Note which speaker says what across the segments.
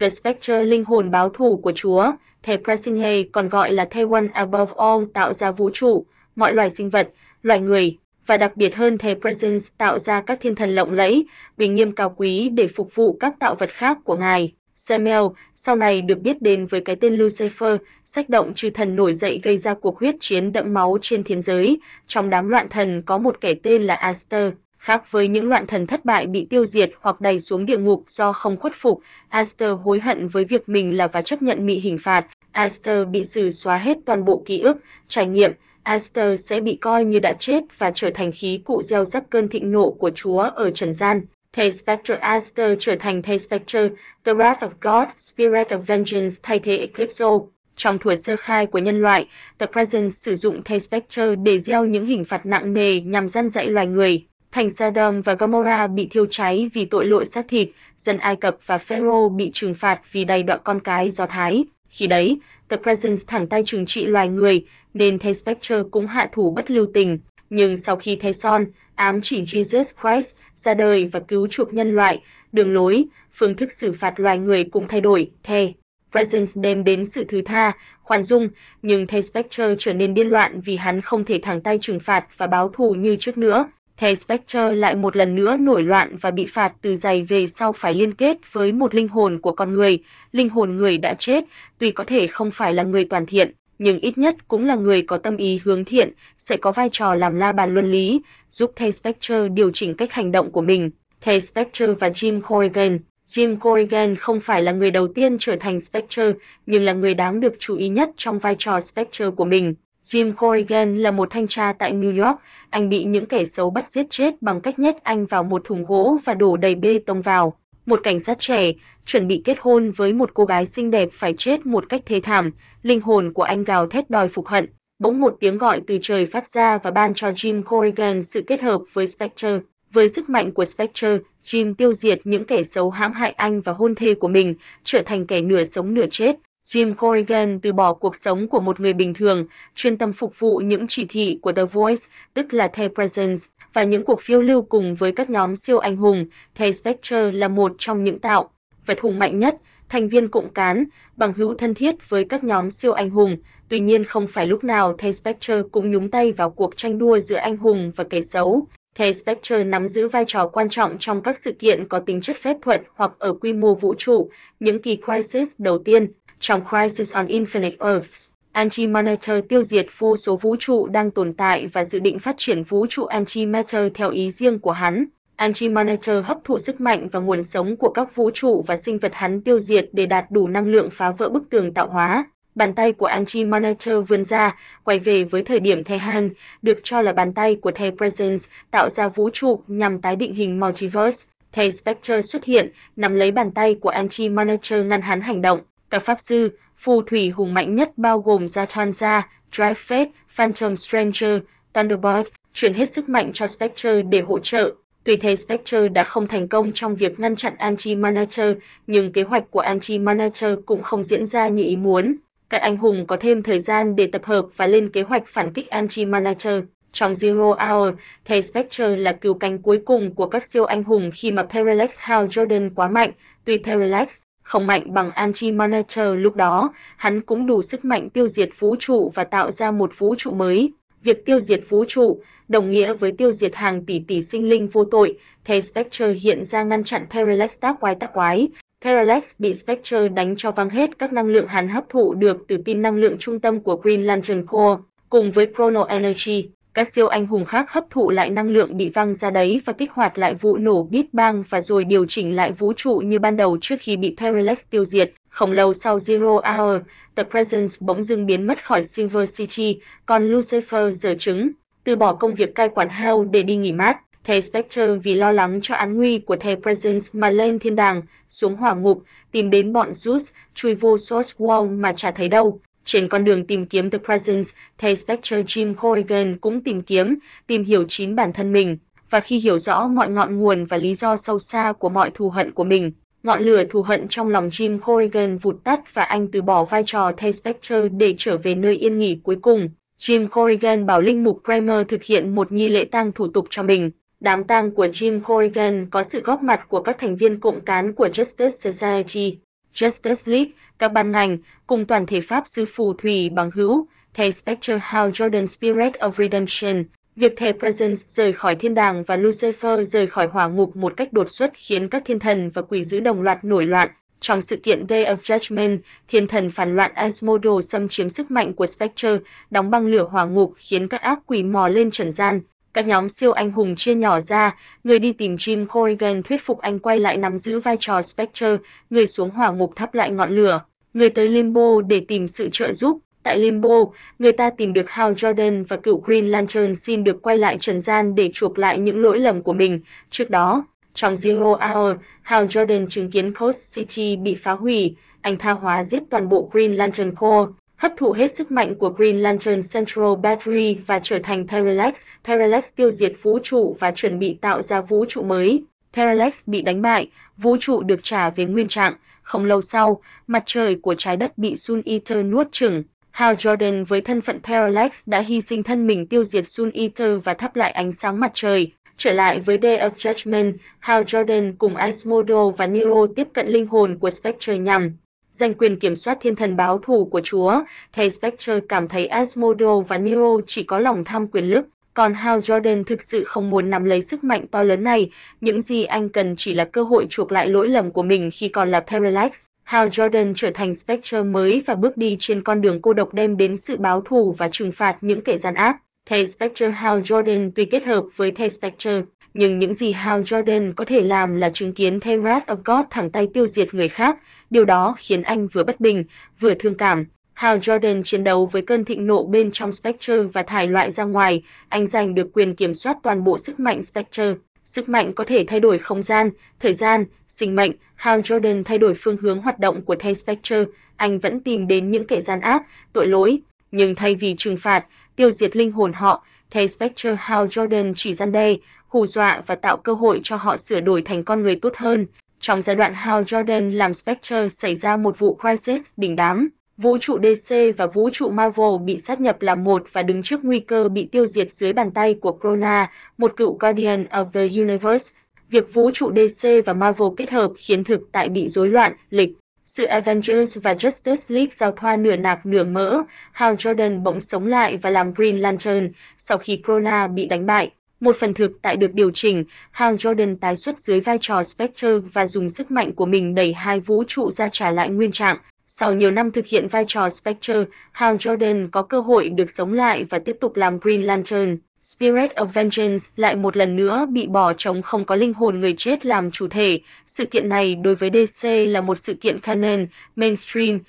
Speaker 1: The Spectre linh hồn báo thù của Chúa, The Presinhe còn gọi là The One Above All tạo ra vũ trụ, mọi loài sinh vật, loài người, và đặc biệt hơn The Presence tạo ra các thiên thần lộng lẫy, bình nghiêm cao quý để phục vụ các tạo vật khác của Ngài. Samuel, sau này được biết đến với cái tên Lucifer, sách động chư thần nổi dậy gây ra cuộc huyết chiến đẫm máu trên thiên giới. Trong đám loạn thần có một kẻ tên là Aster. Khác với những loạn thần thất bại bị tiêu diệt hoặc đày xuống địa ngục do không khuất phục, Aster hối hận với việc mình là và chấp nhận bị hình phạt. Aster bị xử xóa hết toàn bộ ký ức, trải nghiệm. Aster sẽ bị coi như đã chết và trở thành khí cụ gieo rắc cơn thịnh nộ của Chúa ở trần gian. The Spectre Aster trở thành The Spectre, The Wrath of God, Spirit of Vengeance thay thế Eclipso. Trong thuở sơ khai của nhân loại, The Presence sử dụng The Spectre để gieo những hình phạt nặng nề nhằm gian dạy loài người. Thành Sodom và Gomorrah bị thiêu cháy vì tội lỗi xác thịt, dân Ai Cập và Pharaoh bị trừng phạt vì đầy đọa con cái do Thái. Khi đấy, The Presence thẳng tay trừng trị loài người, nên The Spectre cũng hạ thủ bất lưu tình. Nhưng sau khi The Son, ám chỉ Jesus Christ, ra đời và cứu chuộc nhân loại, đường lối, phương thức xử phạt loài người cũng thay đổi. The Presence đem đến sự thứ tha, khoan dung, nhưng The Spectre trở nên điên loạn vì hắn không thể thẳng tay trừng phạt và báo thù như trước nữa. The Spectre lại một lần nữa nổi loạn và bị phạt từ giày về sau phải liên kết với một linh hồn của con người. Linh hồn người đã chết, tuy có thể không phải là người toàn thiện, nhưng ít nhất cũng là người có tâm ý hướng thiện, sẽ có vai trò làm la bàn luân lý, giúp The Spectre điều chỉnh cách hành động của mình. The Spectre và Jim Corrigan Jim Corrigan không phải là người đầu tiên trở thành Spectre, nhưng là người đáng được chú ý nhất trong vai trò Spectre của mình. Jim Corrigan là một thanh tra tại New York, anh bị những kẻ xấu bắt giết chết bằng cách nhét anh vào một thùng gỗ và đổ đầy bê tông vào. Một cảnh sát trẻ, chuẩn bị kết hôn với một cô gái xinh đẹp phải chết một cách thê thảm, linh hồn của anh gào thét đòi phục hận. Bỗng một tiếng gọi từ trời phát ra và ban cho Jim Corrigan sự kết hợp với Spectre. Với sức mạnh của Spectre, Jim tiêu diệt những kẻ xấu hãm hại anh và hôn thê của mình, trở thành kẻ nửa sống nửa chết. Jim Corrigan từ bỏ cuộc sống của một người bình thường, chuyên tâm phục vụ những chỉ thị của The Voice, tức là The Presence, và những cuộc phiêu lưu cùng với các nhóm siêu anh hùng. The Spectre là một trong những tạo vật hùng mạnh nhất, thành viên cộng cán, bằng hữu thân thiết với các nhóm siêu anh hùng. Tuy nhiên không phải lúc nào The Spectre cũng nhúng tay vào cuộc tranh đua giữa anh hùng và kẻ xấu. The Spectre nắm giữ vai trò quan trọng trong các sự kiện có tính chất phép thuật hoặc ở quy mô vũ trụ. Những kỳ crisis đầu tiên, trong Crisis on Infinite Earths, Antimatter tiêu diệt vô số vũ trụ đang tồn tại và dự định phát triển vũ trụ Antimatter theo ý riêng của hắn. Antimatter hấp thụ sức mạnh và nguồn sống của các vũ trụ và sinh vật hắn tiêu diệt để đạt đủ năng lượng phá vỡ bức tường tạo hóa. Bàn tay của Antimatter vươn ra, quay về với thời điểm The Hand, được cho là bàn tay của The Presence tạo ra vũ trụ nhằm tái định hình multiverse. The Spectre xuất hiện, nắm lấy bàn tay của Antimatter ngăn hắn hành động. Các pháp sư, phù thủy hùng mạnh nhất bao gồm Zatanza, Drive Fate, Phantom Stranger, Thunderbolt, chuyển hết sức mạnh cho Spectre để hỗ trợ. Tuy thế Spectre đã không thành công trong việc ngăn chặn Anti-Monitor, nhưng kế hoạch của Anti-Monitor cũng không diễn ra như ý muốn. Các anh hùng có thêm thời gian để tập hợp và lên kế hoạch phản kích Anti-Monitor. Trong Zero Hour, The Spectre là cứu cánh cuối cùng của các siêu anh hùng khi mà Parallax Hal Jordan quá mạnh. Tuy Parallax không mạnh bằng Anti-Monitor lúc đó, hắn cũng đủ sức mạnh tiêu diệt vũ trụ và tạo ra một vũ trụ mới. Việc tiêu diệt vũ trụ đồng nghĩa với tiêu diệt hàng tỷ tỷ sinh linh vô tội. The Spectre hiện ra ngăn chặn Parallax tác quái tác quái. Parallax bị Spectre đánh cho văng hết các năng lượng hắn hấp thụ được từ tin năng lượng trung tâm của Green Lantern Corps, cùng với Chrono Energy. Các siêu anh hùng khác hấp thụ lại năng lượng bị văng ra đấy và kích hoạt lại vụ nổ Big Bang và rồi điều chỉnh lại vũ trụ như ban đầu trước khi bị Parallax tiêu diệt. Không lâu sau Zero Hour, The Presence bỗng dưng biến mất khỏi Silver City, còn Lucifer giờ trứng, từ bỏ công việc cai quản Hell để đi nghỉ mát. The Spectre vì lo lắng cho án nguy của The Presence mà lên thiên đàng, xuống hỏa ngục, tìm đến bọn Zeus, chui vô Source Wall mà chả thấy đâu. Trên con đường tìm kiếm The Presence, The Spectre Jim Corrigan cũng tìm kiếm, tìm hiểu chính bản thân mình, và khi hiểu rõ mọi ngọn nguồn và lý do sâu xa của mọi thù hận của mình, ngọn lửa thù hận trong lòng Jim Corrigan vụt tắt và anh từ bỏ vai trò The Spectre để trở về nơi yên nghỉ cuối cùng. Jim Corrigan bảo linh mục Kramer thực hiện một nghi lễ tang thủ tục cho mình. Đám tang của Jim Corrigan có sự góp mặt của các thành viên cộng cán của Justice Society. Justice League, các ban ngành, cùng toàn thể Pháp sư phù thủy bằng hữu, thầy Spectre Hal Jordan Spirit of Redemption. Việc thầy Presence rời khỏi thiên đàng và Lucifer rời khỏi hỏa ngục một cách đột xuất khiến các thiên thần và quỷ dữ đồng loạt nổi loạn. Trong sự kiện Day of Judgment, thiên thần phản loạn Asmodo xâm chiếm sức mạnh của Spectre, đóng băng lửa hỏa ngục khiến các ác quỷ mò lên trần gian. Các nhóm siêu anh hùng chia nhỏ ra, người đi tìm Jim Corrigan thuyết phục anh quay lại nắm giữ vai trò Spectre, người xuống hỏa ngục thắp lại ngọn lửa, người tới Limbo để tìm sự trợ giúp. Tại Limbo, người ta tìm được Hal Jordan và cựu Green Lantern xin được quay lại trần gian để chuộc lại những lỗi lầm của mình. Trước đó, trong Zero Hour, Hal Jordan chứng kiến Coast City bị phá hủy, anh tha hóa giết toàn bộ Green Lantern Corps, hấp thụ hết sức mạnh của Green Lantern Central Battery và trở thành Parallax. Parallax tiêu diệt vũ trụ và chuẩn bị tạo ra vũ trụ mới. Parallax bị đánh bại, vũ trụ được trả về nguyên trạng. Không lâu sau, mặt trời của trái đất bị Sun Eater nuốt chửng. Hal Jordan với thân phận Parallax đã hy sinh thân mình tiêu diệt Sun Eater và thắp lại ánh sáng mặt trời. Trở lại với Day of Judgment, Hal Jordan cùng Asmodee và Neo tiếp cận linh hồn của Spectre nhằm giành quyền kiểm soát thiên thần báo thù của Chúa. Thầy Spectre cảm thấy Asmodo và Nero chỉ có lòng tham quyền lực, còn Hal Jordan thực sự không muốn nắm lấy sức mạnh to lớn này, những gì anh cần chỉ là cơ hội chuộc lại lỗi lầm của mình khi còn là Parallax. Hal Jordan trở thành Spectre mới và bước đi trên con đường cô độc đem đến sự báo thù và trừng phạt những kẻ gian ác. Thầy Spectre Hal Jordan tuy kết hợp với thầy Spectre, nhưng những gì Hal Jordan có thể làm là chứng kiến The Wrath of God thẳng tay tiêu diệt người khác, điều đó khiến anh vừa bất bình, vừa thương cảm. Hal Jordan chiến đấu với cơn thịnh nộ bên trong Spectre và thải loại ra ngoài, anh giành được quyền kiểm soát toàn bộ sức mạnh Spectre. Sức mạnh có thể thay đổi không gian, thời gian, sinh mệnh. Hal Jordan thay đổi phương hướng hoạt động của The Spectre, anh vẫn tìm đến những kẻ gian ác, tội lỗi, nhưng thay vì trừng phạt, tiêu diệt linh hồn họ, thầy Spectre Hal Jordan chỉ gian đe, hù dọa và tạo cơ hội cho họ sửa đổi thành con người tốt hơn. Trong giai đoạn Hal Jordan làm Spectre xảy ra một vụ crisis đỉnh đám, vũ trụ DC và vũ trụ Marvel bị sát nhập làm một và đứng trước nguy cơ bị tiêu diệt dưới bàn tay của Krona, một cựu Guardian of the Universe. Việc vũ trụ DC và Marvel kết hợp khiến thực tại bị rối loạn, lịch sự Avengers và Justice League giao thoa nửa nạc nửa mỡ, Hal Jordan bỗng sống lại và làm Green Lantern sau khi Krona bị đánh bại. Một phần thực tại được điều chỉnh, Hal Jordan tái xuất dưới vai trò Spectre và dùng sức mạnh của mình đẩy hai vũ trụ ra trả lại nguyên trạng. Sau nhiều năm thực hiện vai trò Spectre, Hal Jordan có cơ hội được sống lại và tiếp tục làm Green Lantern. Spirit of Vengeance lại một lần nữa bị bỏ trống không có linh hồn người chết làm chủ thể. Sự kiện này đối với DC là một sự kiện canon, mainstream.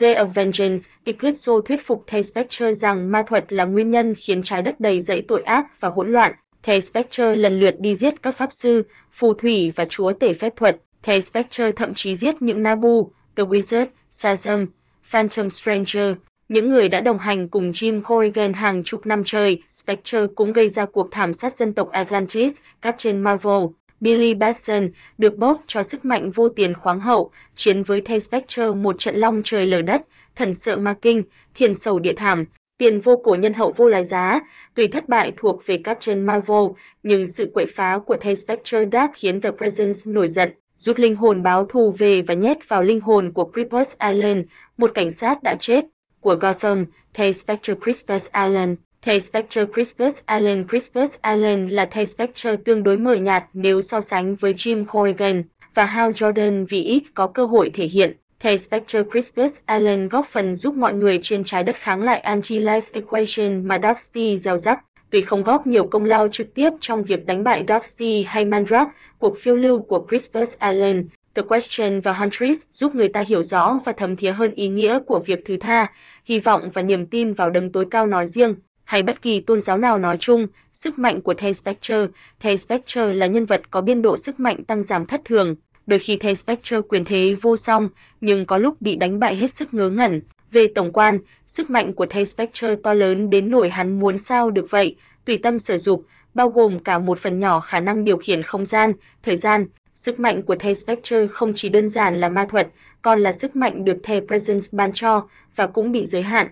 Speaker 1: Day of Vengeance, Eclipse thuyết phục The Spectre rằng ma thuật là nguyên nhân khiến trái đất đầy dẫy tội ác và hỗn loạn. The Spectre lần lượt đi giết các pháp sư, phù thủy và chúa tể phép thuật. The Spectre thậm chí giết những Nabu, The Wizard, Sazam, Phantom Stranger, những người đã đồng hành cùng Jim Corrigan hàng chục năm trời, Spectre cũng gây ra cuộc thảm sát dân tộc Atlantis, Captain Marvel. Billy Batson được bóp cho sức mạnh vô tiền khoáng hậu, chiến với The Spectre một trận long trời lở đất, thần sợ ma kinh, thiền sầu địa thảm, tiền vô cổ nhân hậu vô lái giá, tuy thất bại thuộc về Captain Marvel, nhưng sự quậy phá của The Spectre Dark khiến The Presence nổi giận, rút linh hồn báo thù về và nhét vào linh hồn của Crippus Island, một cảnh sát đã chết của Gotham, thầy Spectre Christmas Allen. Thầy Spectre Christmas Allen Christmas Allen là thầy Spectre tương đối mờ nhạt nếu so sánh với Jim Corrigan và Hal Jordan vì ít có cơ hội thể hiện. Thầy Spectre Christmas Allen góp phần giúp mọi người trên trái đất kháng lại anti-life equation mà Darkseid gieo rắc. Tuy không góp nhiều công lao trực tiếp trong việc đánh bại Darkseid hay Mandrake, cuộc phiêu lưu của Christmas Allen, The Question và Huntress giúp người ta hiểu rõ và thấm thía hơn ý nghĩa của việc thứ tha, hy vọng và niềm tin vào đấng tối cao nói riêng, hay bất kỳ tôn giáo nào nói chung, sức mạnh của The Spectre. The Spectre là nhân vật có biên độ sức mạnh tăng giảm thất thường, đôi khi The Spectre quyền thế vô song, nhưng có lúc bị đánh bại hết sức ngớ ngẩn. Về tổng quan, sức mạnh của The Spectre to lớn đến nỗi hắn muốn sao được vậy, tùy tâm sử dụng, bao gồm cả một phần nhỏ khả năng điều khiển không gian, thời gian, Sức mạnh của thầy Spectre không chỉ đơn giản là ma thuật, còn là sức mạnh được thầy Presence ban cho và cũng bị giới hạn.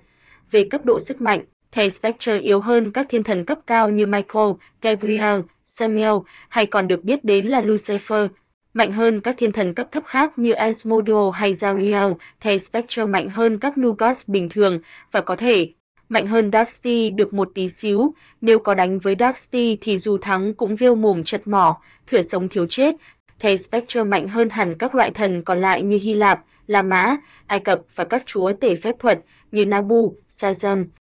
Speaker 1: Về cấp độ sức mạnh, thầy Spectre yếu hơn các thiên thần cấp cao như Michael, Gabriel, Samuel hay còn được biết đến là Lucifer. mạnh hơn các thiên thần cấp thấp khác như Asmodeo hay Zariel, thầy Spectre mạnh hơn các Nugots bình thường và có thể mạnh hơn Darkseid được một tí xíu, nếu có đánh với Darkseid thì dù thắng cũng viêu mồm chật mỏ, thửa sống thiếu chết. Thầy Spectre mạnh hơn hẳn các loại thần còn lại như Hy Lạp, La Mã, Ai Cập và các chúa tể phép thuật như Nabu, Sazon.